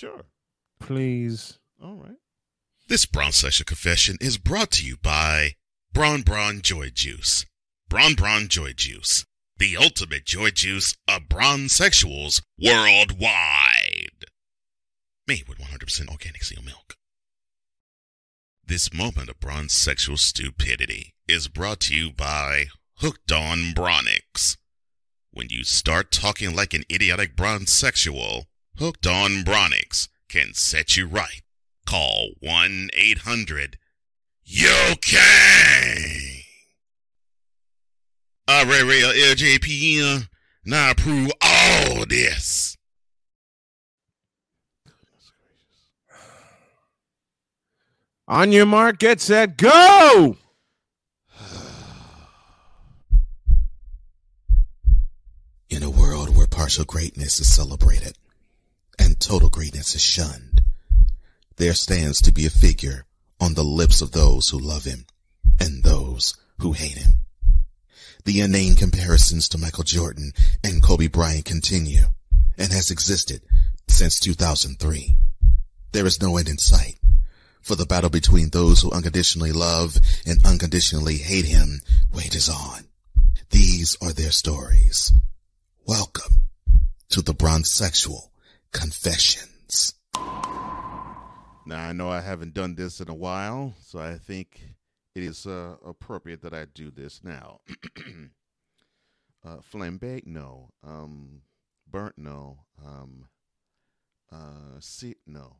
Sure. Please. All right. This Bronsexual Confession is brought to you by Braun Braun Joy Juice. Braun Braun Joy Juice. The ultimate joy juice of Bronsexuals worldwide. Made with 100% organic seal milk. This moment of Bronsexual stupidity is brought to you by Hooked on Bronix. When you start talking like an idiotic Bronsexual, Hooked on Bronix can set you right. Call 1 800 UK. I read real LJPN. Now approve all this. On your mark, get set, go! In a world where partial greatness is celebrated and total greatness is shunned, there stands to be a figure on the lips of those who love him and those who hate him. The inane comparisons to Michael Jordan and Kobe Bryant continue and has existed since 2003. There is no end in sight, for the battle between those who unconditionally love and unconditionally hate him wages on. These are their stories. Welcome to the Bronsexual Confessions. Now I know I haven't done this in a while, so I think it is uh, appropriate that I do this now. uh, flambe, no. Um, burnt, no. Um, uh, see, no.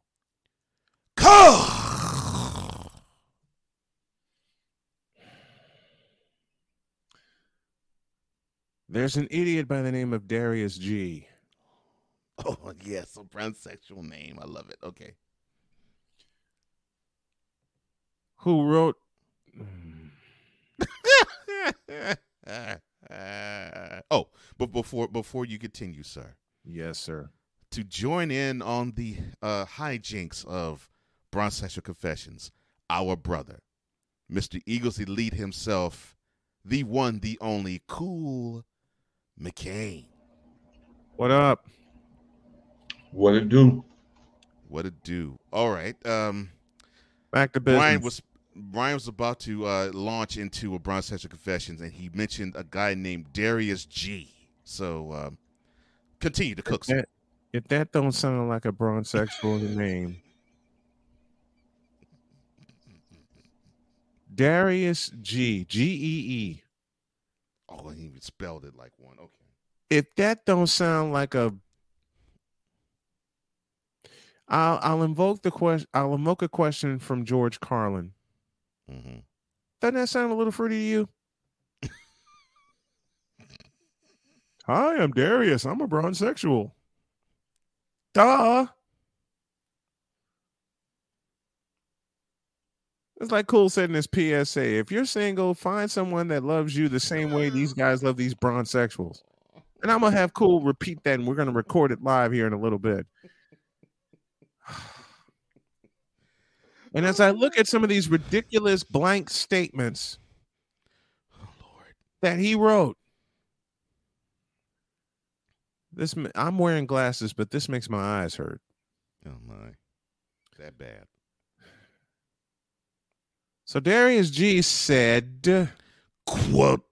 There's an idiot by the name of Darius G. Oh yes, a transsexual name. I love it. Okay. who wrote oh, but before before you continue, sir, Yes, sir. to join in on the uh, hijinks of Bronsexual Confessions, our brother, Mr. Eagles Elite himself, the one, the only, Cool McCain. What up? What it do? What it do! All right, um, Back to business. Brian was Brian was about to uh, launch into a Bronsexual Confessions, and he mentioned a guy named Darius G. So um, continue to cook. sir. that, if that don't sound like a bronsexual name. Darius G. G E E. Oh, he even spelled it like one. Okay. If that don't sound like a I'll I'll invoke the question I'll invoke a question from George Carlin. hmm Doesn't that sound a little fruity to you? Hi, I'm Darius. I'm a bronsexual. Duh. It's like Cool said in his PSA. If you're single, find someone that loves you the same way these guys love these bronsexuals. And I'm gonna have Cool repeat that, and we're gonna record it live here in a little bit. And as I look at some of these ridiculous blank statements Oh Lord. that he wrote, this I'm wearing glasses, but this makes my eyes hurt. Oh my. That bad. So Darius G said, Quote.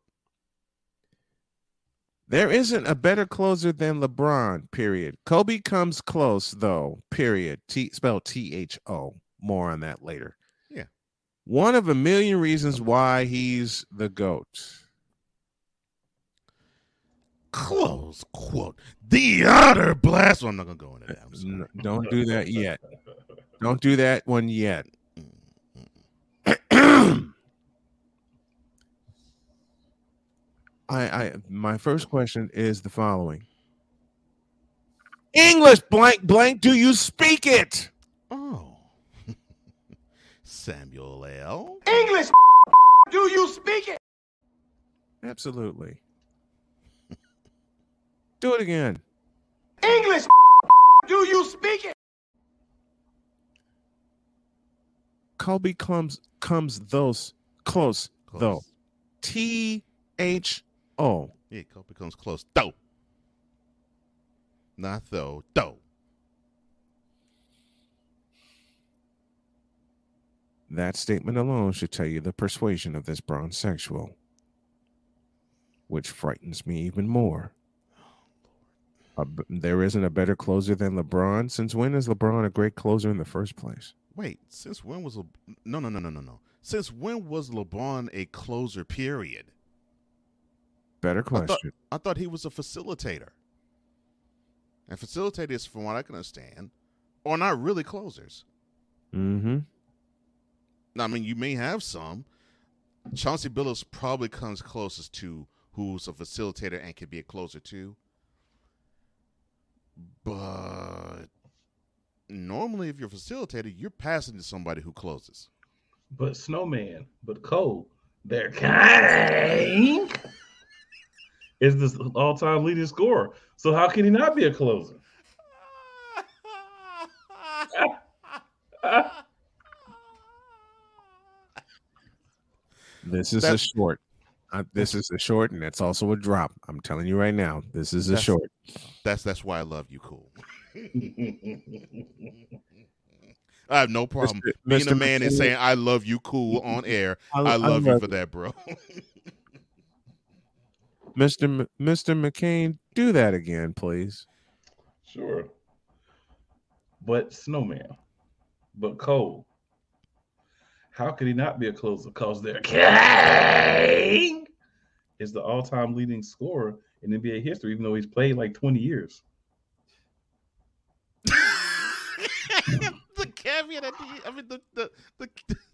There isn't a better closer than LeBron, period. Kobe comes close, though, period. T spelled T H O. More on that later. Yeah. One of a million reasons why he's the GOAT. Close quote. The utter blast. Well, I'm not gonna go into that. I'm sorry. N- Don't do that yet. Don't do that one yet. I, I my first question is the following. English blank blank, do you speak it? Oh. Samuel L. English, do you speak it? Absolutely. Do it again. English, do you speak it? Kobe comes comes those close, Close. though. T H Oh. Yeah, Kobe comes close. Though. Not though. Though. That statement alone should tell you the persuasion of this bronsexual, which frightens me even more. There isn't a better closer than LeBron. Since when is LeBron a great closer in the first place? Wait, since when was Le- no no no no no no? Since when was LeBron a closer? Period. Better I thought, question. I thought he was a facilitator. And facilitators, from what I can understand, are not really closers. Mm-hmm. Now, I mean, you may have some. Chauncey Billups probably comes closest to who's a facilitator and can be a closer too. But normally, if you're a facilitator, you're passing to somebody who closes. But Snowman, but Cole, they're kind is the all-time leading scorer. So how can he not be a closer? This is a short. Uh, this is a short, and it's also a drop. I'm telling you right now. This is a That's- short. That's that's why I love you, cool. I have no problem Mr. being a Mr. man and saying I love you, cool on air. I- I I love you love for that, bro. Mr. M- Mr. McCain, do that again, please. Sure. But Snowman, but Cole, how could he not be a closer? Because their king is the all-time leading scorer in NBA history, even though he's played like 20 years. the caveat at the I mean the the, the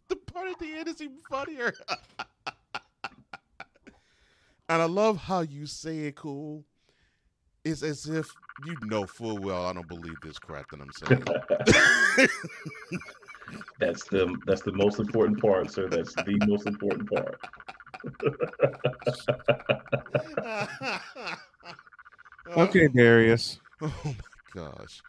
the part at the end is even funnier. and I love how you say it cool. It's as if you know full well I don't believe this crap that I'm saying. That's the that's the most important part, sir. That's the most important part. Okay, Darius. Oh my gosh.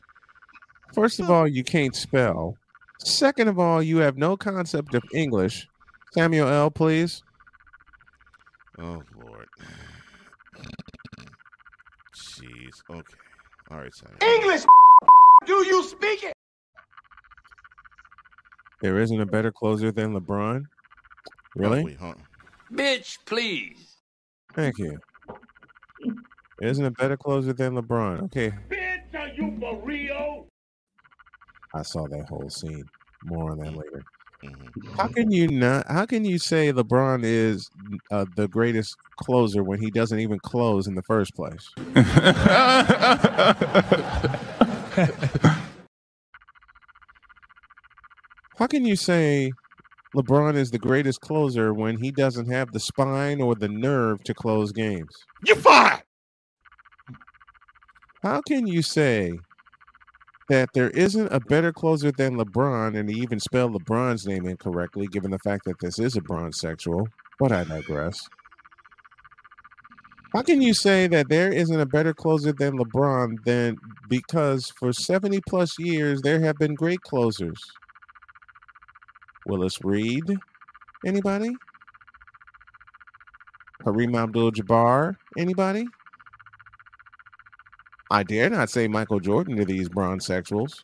First of all, you can't spell. Second of all, you have no concept of English. Samuel L., please. Oh Lord. Jeez. Okay. All right, Sammy. English, do you speak it? There isn't a better closer than LeBron. Really? Wait, huh? Bitch, please. Thank you. There isn't a better closer than LeBron. Okay, Bitch, are you for real? I saw that whole scene. More on that later. Mhm. How can you not? How can you say LeBron is uh, the greatest closer when he doesn't even close in the first place? How can you say LeBron is the greatest closer when he doesn't have the spine or the nerve to close games? You fired. How can you say that there isn't a better closer than LeBron and he even spelled LeBron's name incorrectly, given the fact that this is a bronsexual? But I digress. How can you say that there isn't a better closer than LeBron than because for 70 plus years there have been great closers? Willis Reed? Anybody? Kareem Abdul Jabbar? Anybody? I dare not say Michael Jordan to these bronsexuals.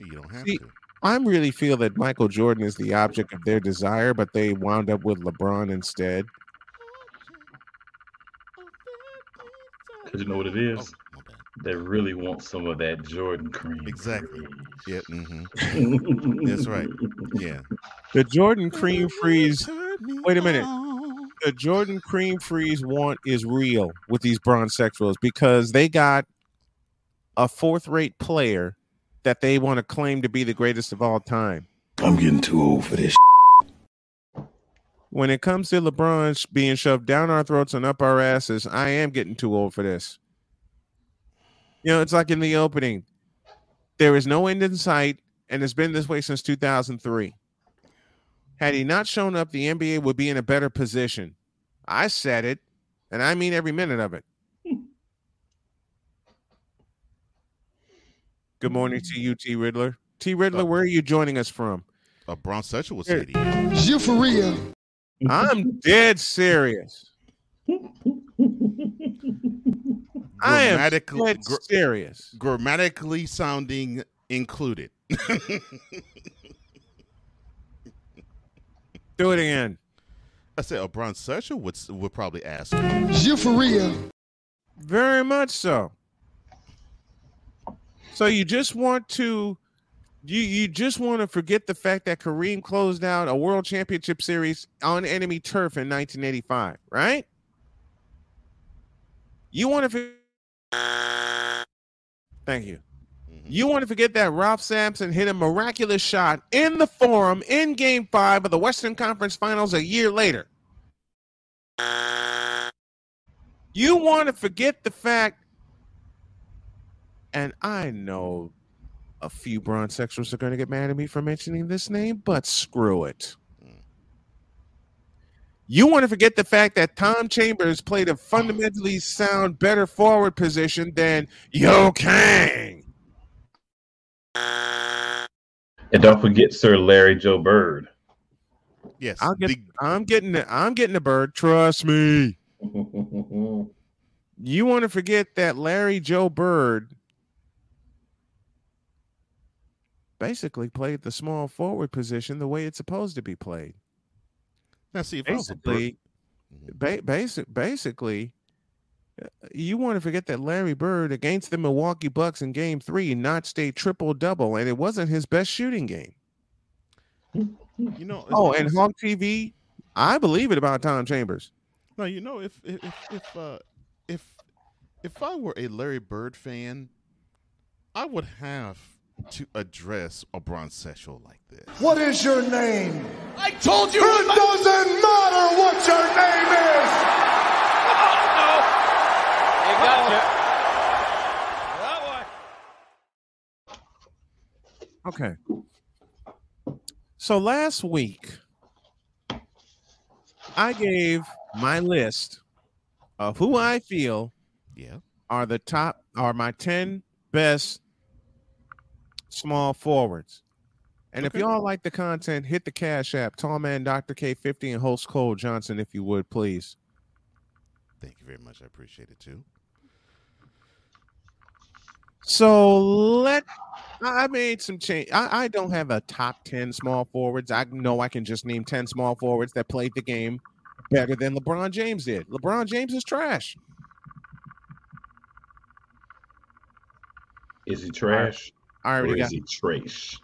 You don't have See, to. I really feel that Michael Jordan is the object of their desire, but they wound up with LeBron instead. Because you know what it is? Oh, is? my bad. They really want some of that Jordan cream. Exactly. Yeah. Mm-hmm. That's right. Yeah. The Jordan Cream Freeze, Wait a minute. The Jordan Cream Freeze want is real with these bronsexuals because they got a fourth rate player that they want to claim to be the greatest of all time. I'm getting too old for this. when it comes to LeBron being shoved down our throats and up our asses, I am getting too old for this. You know, it's like in the opening. There is no end in sight, and it's been this way since 2003. Had he not shown up, the NBA would be in a better position. I said it, and I mean every minute of it. Good morning to you, T. Riddler. T. Riddler, where are you joining us from? A bronsexual would Here. say to you. You for real? I'm dead serious. I am Grammatically- dead gr- serious. Do it again. I said oh, a bronsexual would would probably ask. You for real? Very much so. So you just want to you you just want to forget the fact that Kareem closed out a world championship series on enemy turf in 1985, right? You want to Thank you. You want to forget that Ralph Sampson hit a miraculous shot in the forum in game 5 of the Western Conference Finals a year later. You want to forget the fact and I know a few bronsexuals are going to get mad at me for mentioning this name, but screw it. You want to forget the fact that Tom Chambers played a fundamentally sound, better forward position than Yo Kang. And don't forget Sir Larry Joe Bird. Yes, I'll get, the- I'm getting the, I'm getting the bird. Trust me. You want to forget that Larry Joe Bird basically played the small forward position the way it's supposed to be played. now see if I was a bird- Basically, ba- basic, basically, you want to forget that Larry Bird against the Milwaukee Bucks in Game Three notched a triple double, and it wasn't his best shooting game. you know. Oh, and Hawk TV, I believe it about Tom Chambers. No, you know, if if if if, uh, if if I were a Larry Bird fan, I would have to address a bronsexual like this. What is your name? I told you. It doesn't matter what your name is. You gotcha. Okay. So last week, I gave my list of who I feel Yeah. are the top, are my 10 best small forwards. And if y'all like the content, hit the Cash App, Tall Man Dr. K50 and host Cole Johnson, if you would, please. Thank you very much. I appreciate it too. So let I I made some change. I, I don't have a top 10 small forwards. I know I can just name 10 small forwards that played the game better than LeBron James did. LeBron James is trash. Is he trash? I Or already is got he trash?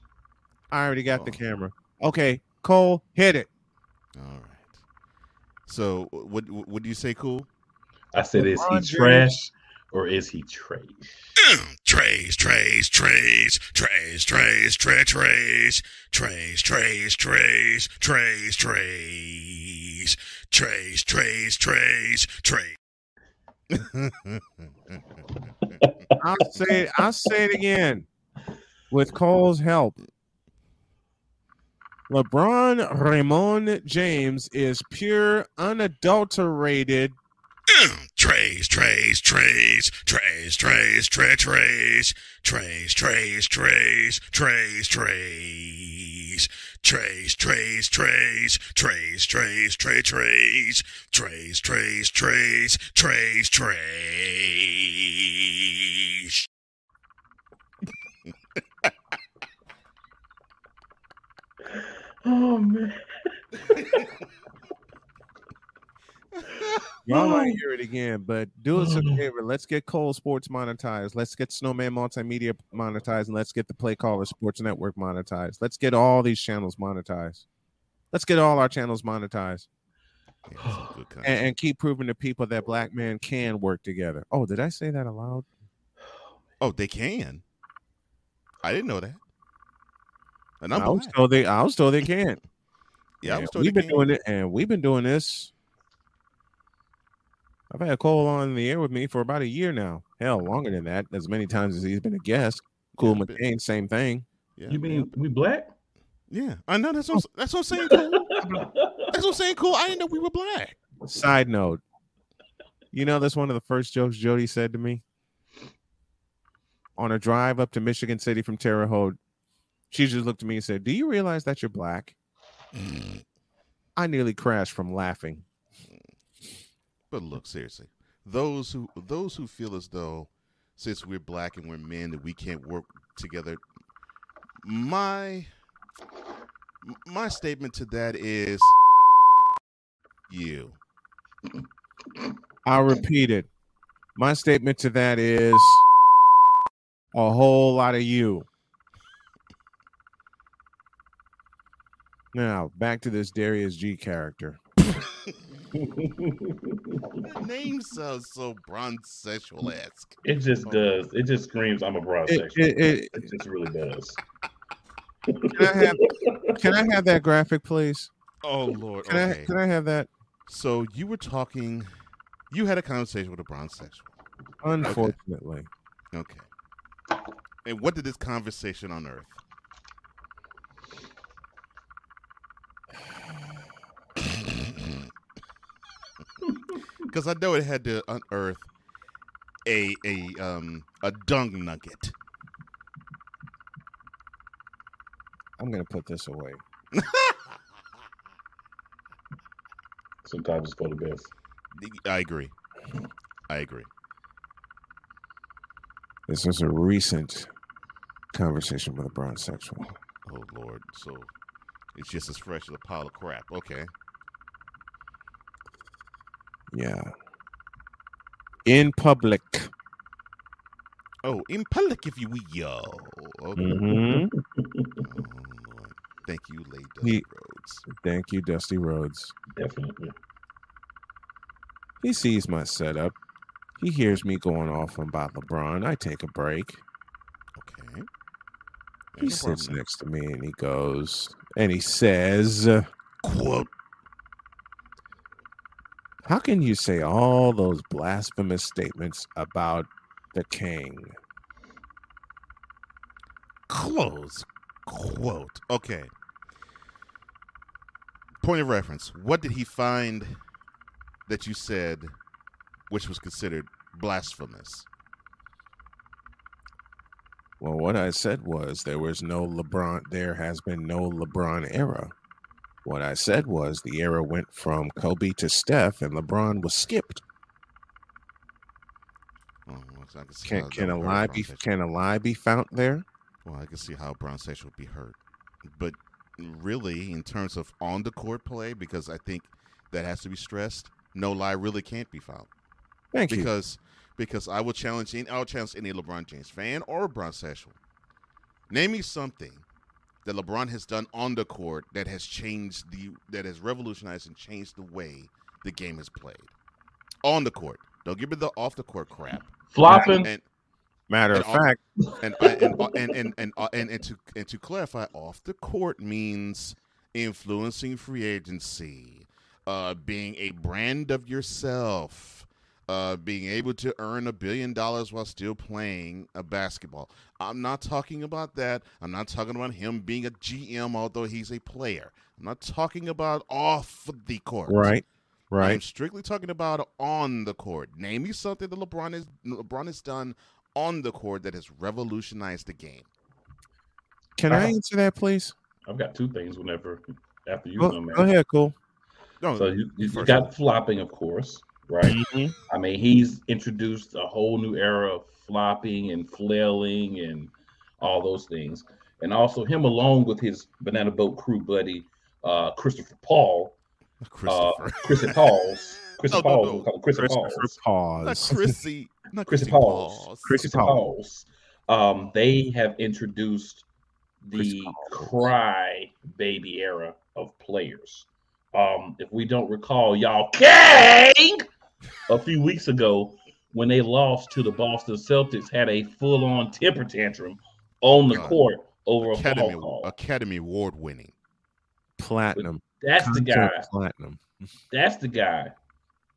I already got the Oh. camera. Okay, Cole, hit it. All right. So, what what do you say? Cool. I said, is he James- trash or is he trash? Trays, trays, trays, trays, trays, tray, trays, trays, trays, trays, trays, trays, trays, trays, trays, trays. I'll say it, I'll say it again with Cole's help. LeBron Raymond James is pure, unadulterated Trays, trays, trays, trays, trays, tray, trays, trays, trays, trays, trays, trays, trays, trays, trays, trays, trays, tray, trays, trays, trays, trays, trays, trays. Oh, man. Y'all might hear it again, but do us a mm. favor. Let's get Cole Sports monetized. Let's get Snowman Multimedia monetized, and let's get the Play Caller Sports Network monetized. Let's get all these channels monetized. Let's get all our channels monetized, Yeah, that's some good content. and, and keep proving to people that black men can work together. Oh, did I say that aloud? oh, they can. I didn't know that. And I'm I was black. told they. I was told they can. Yeah, I And was told we've they been can. doing it, and we've been doing this. I've had Cole on the air with me for about a year now. Hell, longer than that. As many times as he's been a guest. Cool Yeah, but- McCain, same thing. Yeah, You yeah, mean we black? Yeah, I know. That's what oh. I'm, that's what I'm saying. Cool. That's what I'm saying. Cool. I didn't know we were black. Side note, you know that's one of the first jokes Jody said to me on a drive up to Michigan City from Terre Haute. She just looked at me and said, "Do you realize that you're black?" Mm. I nearly crashed from laughing. But look, seriously, those who those who feel as though since we're black and we're men that we can't work together, my my statement to that is you. I'll repeat it. My statement to that is a whole lot of you. Now, back to this Darius G character. The name sounds so bronsexual esque. It just oh. does. It just screams I'm a broad It- sexual. it- it- It just really does. can, I have, can I have that graphic, please? Oh Lord. Can Okay. I can I have that? So you were talking. You had a conversation with a bronsexual. Unfortunately. Okay. And what did this conversation unearth? Because I know it had to unearth a a um a dung nugget. I'm gonna put this away. Sometimes it's for the best. I agree. I agree. This was a recent conversation with a bronsexual. Oh Lord. So it's just as fresh as a pile of crap. Okay. Yeah. In public. Oh, in public, if you will. Yo. Okay. Mhm. Oh, Thank you, Lady Dusty He- Rhodes. Thank you, Dusty Rhodes. Definitely. He sees my setup. He hears me going off about LeBron. I take a break. Okay. He No sits next to me and he goes, and he says, Quote. How can you say all those blasphemous statements about the king? Close quote. Okay. Point of reference. What did he find that you said which was considered blasphemous? Well, what I said was there was no LeBron, there has been no LeBron era. What I said was the era went from Kobe to Steph and LeBron was skipped. Oh, can Can, a lie be can a lie be found there? Well, I can see how Bronsexual would be hurt. But really, in terms of on the court play, because I think that has to be stressed, no lie really can't be found. Thank you. because because I will challenge any I will challenge any LeBron James fan or LeBron sexual. Name me something that LeBron has done on the court that has changed the that has revolutionized and changed the way the game is played. On the court. Don't give me the off the court crap. Flopping. And Matter and of all- fact, and and and and and, and, uh, and, and to and to clarify, off the court means influencing free agency, uh, being a brand of yourself, uh, being able to earn a billion dollars while still playing a basketball. I'm not talking about that. I'm not talking about him being a GM, although he's a player. I'm not talking about off the court. right, Right. I'm strictly talking about on the court. Name me something that LeBron has LeBron has done on the court that has revolutionized the game. Can I answer that, please? I've got two things whenever after you Go, go ahead, cool. No, So you, you first got flopping, of course, right? Mhm. I mean, he's introduced a whole new era of flopping and flailing and all those things. And also him along with his banana boat crew buddy, uh, Christopher Paul, uh, Christopher. Chrissy Pauls, Chrissy No, no, Pauls, no. we'll Chrissy Christopher Pauls, not Chrissy. Not Chrissy Chrissy Pauls, Pauls. Chrissy Chrissy Pauls. Pauls. Um, they have introduced the cry baby era of players. Um, if we don't recall, y'all King a few weeks ago when they lost to the Boston Celtics had a full-on temper tantrum on the God. court over a Academy foul call. Academy Award winning. Platinum. That's the guy. Platinum. That's the guy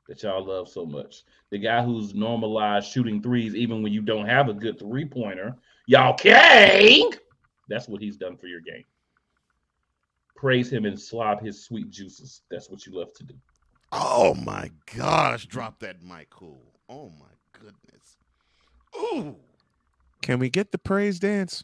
that y'all love so much. The guy who's normalized shooting threes even when you don't have a good three-pointer. Y'all King. That's what he's done for your game. Praise him and slob his sweet juices. That's what you love to do. Oh my gosh! Drop that mic, cool. Oh my goodness. Ooh, Can we get the praise dance?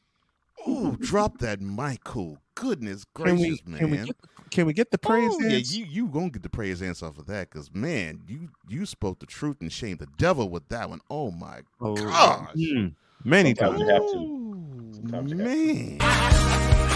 ooh! Drop that mic, cool. Goodness Can we, gracious, man. can we get the, can we get the praise Oh, yeah, dance? you you gonna get the praise dance off of that because man, you you spoke the truth and shamed the devil with that one. Oh my Oh, gosh. mm, many Sometimes times. you have to. Ooh, Sometimes you have man.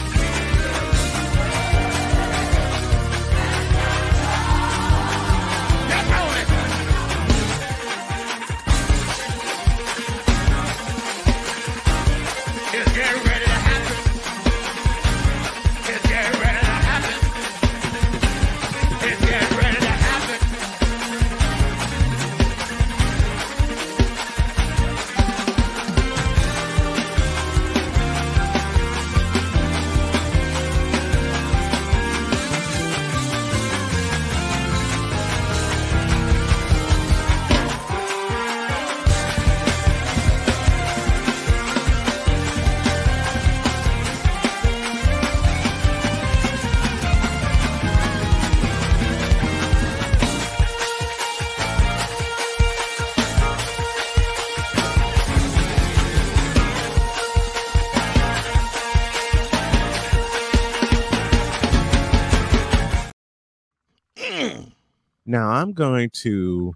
Now I'm going to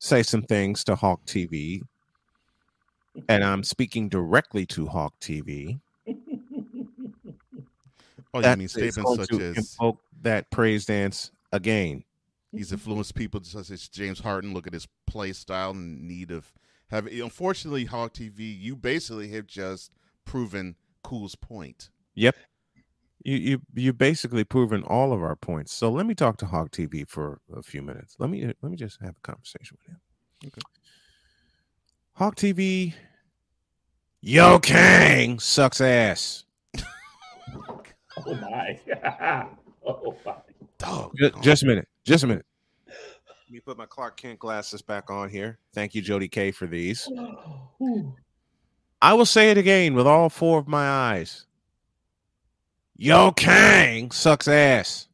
say some things to Hawk TV, and I'm speaking directly to Hawk TV. Oh, you That mean statements such as invoke that praise dance again. he's influenced people such as James Harden. Look at his play style and need of having. Unfortunately, Hawk TV, you basically have just proven Cool's point. Yep. You you you basically proven all of our points. So let me talk to Hawk TV for a few minutes. Let me let me just have a conversation with him. Okay. Hawk TV. Yo Kang sucks ass. Oh my. oh my. Dog. Ju- Just a minute. Just a minute. Let me put my Clark Kent glasses back on here. Thank you, Jody K, for these. I will say it again with all four of my eyes. Yo Kang sucks ass.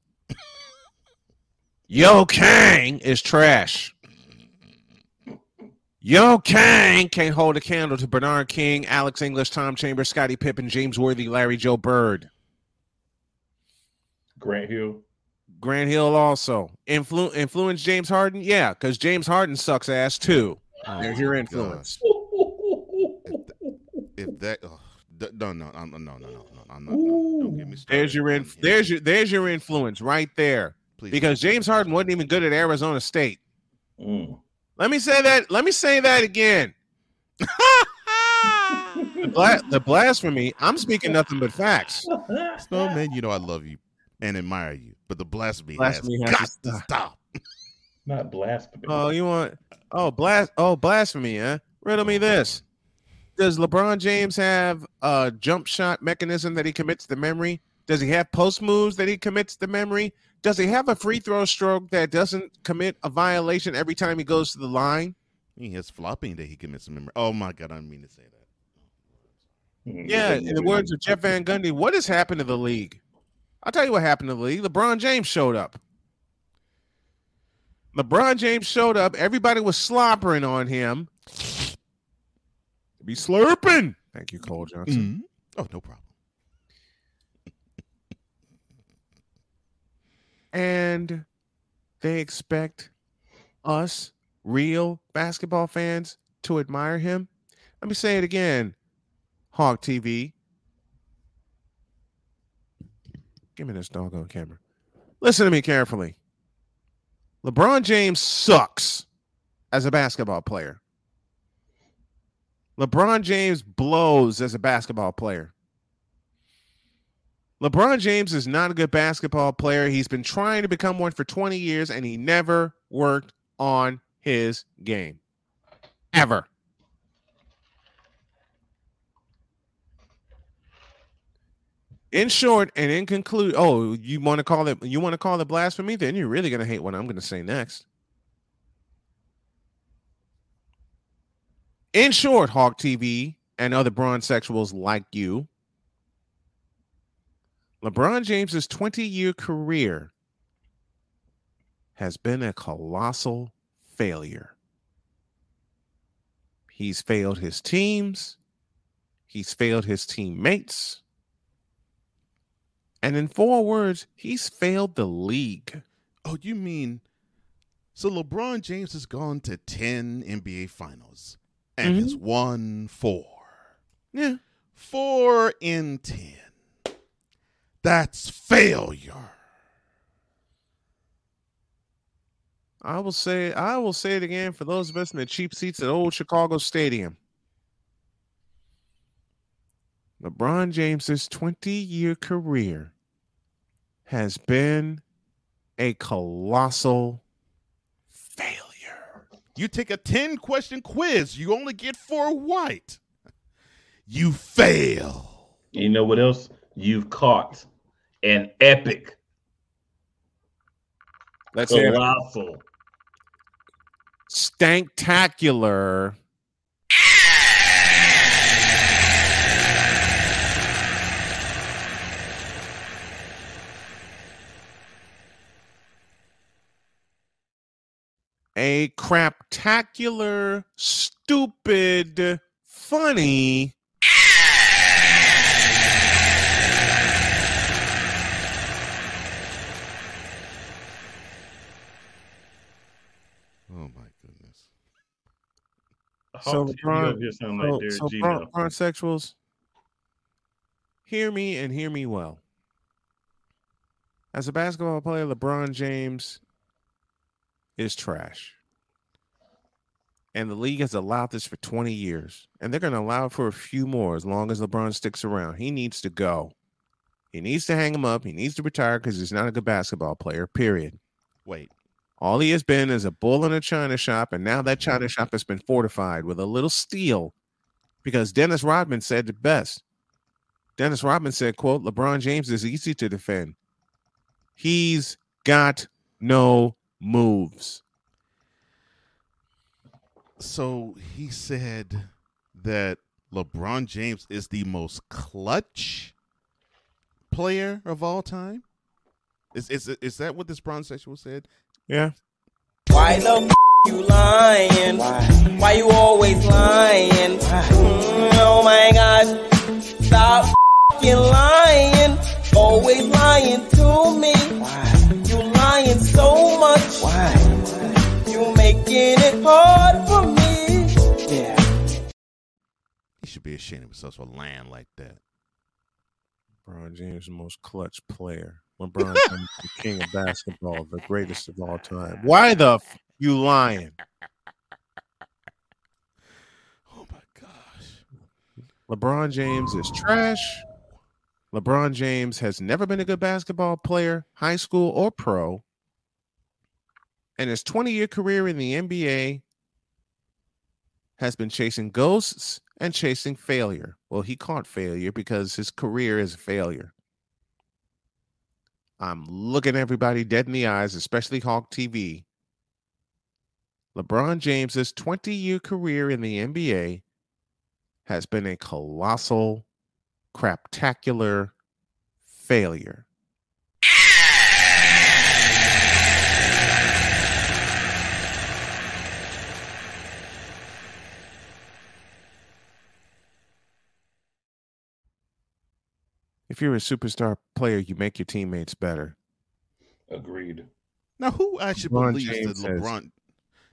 Yo Kang is trash. Yo Kang can't hold a candle to Bernard King, Alex English, Tom Chambers, Scottie Pippen, James Worthy, Larry Joe Bird. Grant Hill. Grant Hill also. Influ- influence James Harden? Yeah, because James Harden sucks ass too. Oh There's your my influence. If that, oh, d- no, no, no, no, no, no, no, I'm not. No, don't get me started. There's your on in- there's your there's your influence right there. Please Because. James Harden wasn't even good at Arizona State. Mm. Let me say that. Let me say that again. The, bla- the blasphemy. I'm speaking nothing but facts. Snowman, you know I love you and admire you, but the blasphemy, Blasphemy has, has got to to stop. Not blasphemy. Oh, you want? Oh, blast! Oh, blasphemy, huh? Riddle me this: Does LeBron James have a jump shot mechanism that he commits to memory? Does he have post moves that he commits to memory? Does he have a free throw stroke that doesn't commit a violation every time he goes to the line? He has flopping that he commits to memory. Oh my god, I didn't mean to say that. Yeah, in the words of Jeff Van Gundy, what has happened to the league? I'll tell you what happened to the league. LeBron James showed up. LeBron James showed up. Everybody was slobbering on him. Be slurping. Thank you, Cole Johnson. Mm-hmm. Oh, no problem. And they expect us, real basketball fans, to admire him. Let me say it again, Hawk TV. Give me this doggone camera. Listen to me carefully. LeBron James sucks as a basketball player. LeBron James blows as a basketball player. LeBron James is not a good basketball player. He's been trying to become one for 20 years and he never worked on his game. Ever. In short and in conclude, oh, you want to call it you want to call it blasphemy? Then you're really gonna hate what I'm gonna say next. In short, Hawk TV and other bronsexuals like you, LeBron James's 20 year career has been a colossal failure. He's failed his teams, he's failed his teammates, and in four words, he's failed the league. Oh, you mean so LeBron James has gone to 10 NBA finals and has won mm-hmm. 4. Yeah. 4 in 10. That's failure. I will say I will say it again for those of us in the cheap seats at old Chicago Stadium. LeBron James's 20 year career has been a colossal failure. You take a 10 question quiz, you only get four white. You fail. You know what else? You've caught an epic, Let's hear it. colossal. Stanktacular. A craptacular, stupid, funny. Oh my goodness. Oh, so Hawk, you LeBron- sound like So, Derek so G bron- now. bronsexuals, hear me and hear me well. As a basketball player, LeBron James is trash. And the league has allowed this for 20 years. And they're going to allow it for a few more as long as LeBron sticks around. He needs to go. He needs to hang him up. He needs to retire because he's not a good basketball player, period. Wait. All he has been is a bull in a china shop, and now that china shop has been fortified with a little steel because Dennis Rodman said the best. Dennis Rodman said, quote, LeBron James is easy to defend. He's got no moves. So he said that LeBron James is the most clutch player of all time. Is is is that what this bronsexual said? Yeah. Why the f- you lying? Why? Why you always lying? Mm, oh my gosh. Stop f***ing lying. Always lying to me. You lying so much. Why? You making it hard for me. Yeah. He should be ashamed of himself for lying like that. LeBron James, the most clutch player. LeBron James, the king of basketball, the greatest of all time. Why the f- you lying? Oh my gosh. LeBron James is trash. LeBron James has never been a good basketball player, high school or pro. And his 20 year career in the NBA has been chasing ghosts and chasing failure. Well, he caught failure because his career is a failure. I'm looking everybody dead in the eyes, especially Hawk TV. LeBron James's 20 year career in the NBA has been a colossal, craptacular failure. If you're a superstar player, you make your teammates better. Agreed. Now who actually LeBron believes James that has- LeBron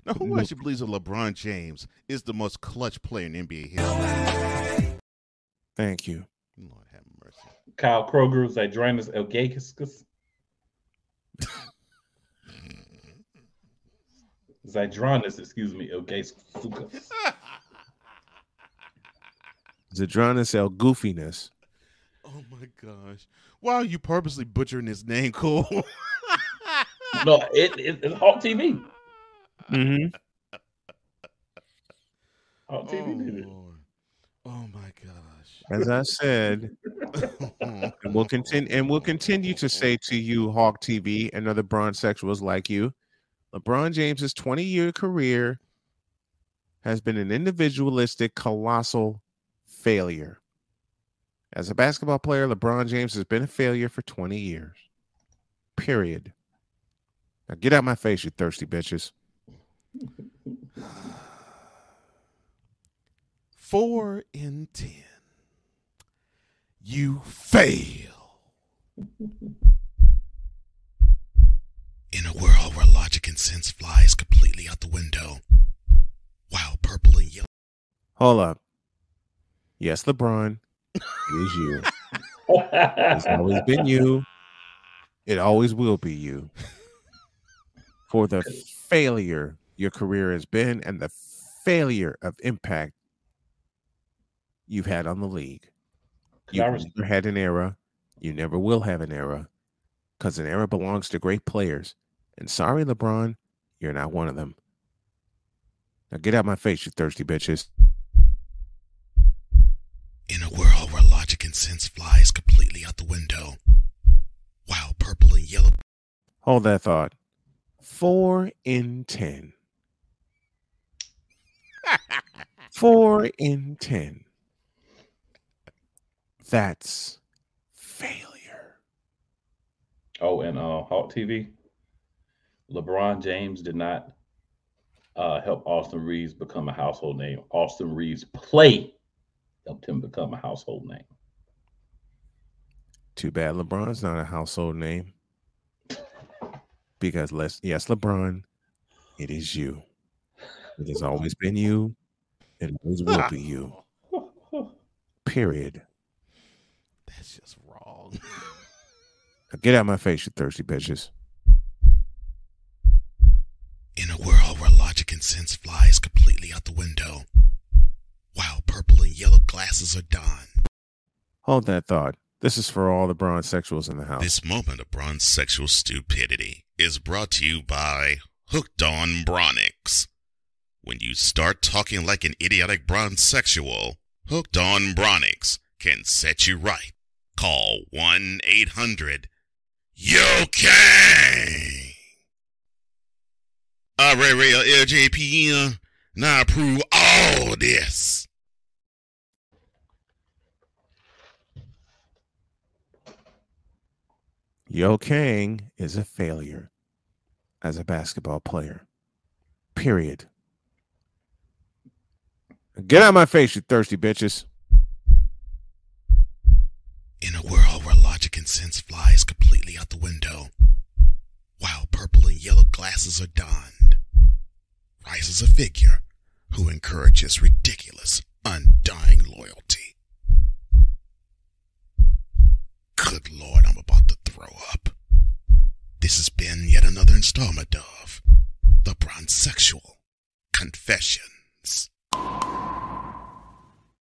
now who Look. actually believes that LeBron James is the most clutch player in NBA history? Thank you. Lord have mercy. Kyle Korver, Zydrunas Ilgauskas. Zydranus, excuse me, Elgauskas. Zadronis El Goofiness. Oh my gosh. Why are you purposely butchering his name, Cole? no, it, it, it's Hawk TV. Mm-hmm. Hawk TV did it. oh, Lord. oh my gosh. As I said, and we'll continue and we'll continue to say to you, Hawk TV and other bronsexuals like you, LeBron James's 20-year career has been an individualistic, colossal failure. As a basketball player, LeBron James has been a failure for 20 years. Period. Now get out my face, you thirsty bitches. Four in ten. You fail. In a world where logic and sense flies completely out the window, while purple and yellow Hold up. Yes, LeBron, it is you. It's always been you. It always will be you. For the failure your career has been and the failure of impact you've had on the league. You res- never had an era. You never will have an era because an era belongs to great players. And sorry, LeBron, you're not one of them. Now get out my face, you thirsty bitches. In a world where logic and sense flies completely out the window, while purple and yellow Hold that thought. Four in ten. Four in ten. That's failure. Oh, and uh, Hawk TV. LeBron James did not uh, help Austin Reaves become a household name. Austin Reaves' play helped him become a household name. Too bad LeBron's not a household name. Because let's yes, LeBron, it is you. It has always been you. It always will be you. Period. That's just wrong. Get out of my face, you thirsty bitches. In a world where logic and sense flies completely out the window, while purple and yellow glasses are donned, Hold that thought. This is for all the bronsexuals in the house. This moment of bronsexual stupidity is brought to you by Hooked on Bronix. When you start talking like an idiotic bronsexual, Hooked on Bronix can set you right. Call 1 800 Yo King! I real LJP, now approve all this. Yo Kang is a failure as a basketball player. Period. Get out my face, you thirsty bitches. in a world where logic and sense flies completely out the window, while purple and yellow glasses are donned, rises a figure who encourages ridiculous, undying loyalty. Good Lord, I'm about to throw up. This has been yet another installment of The Bronsexual Confessions.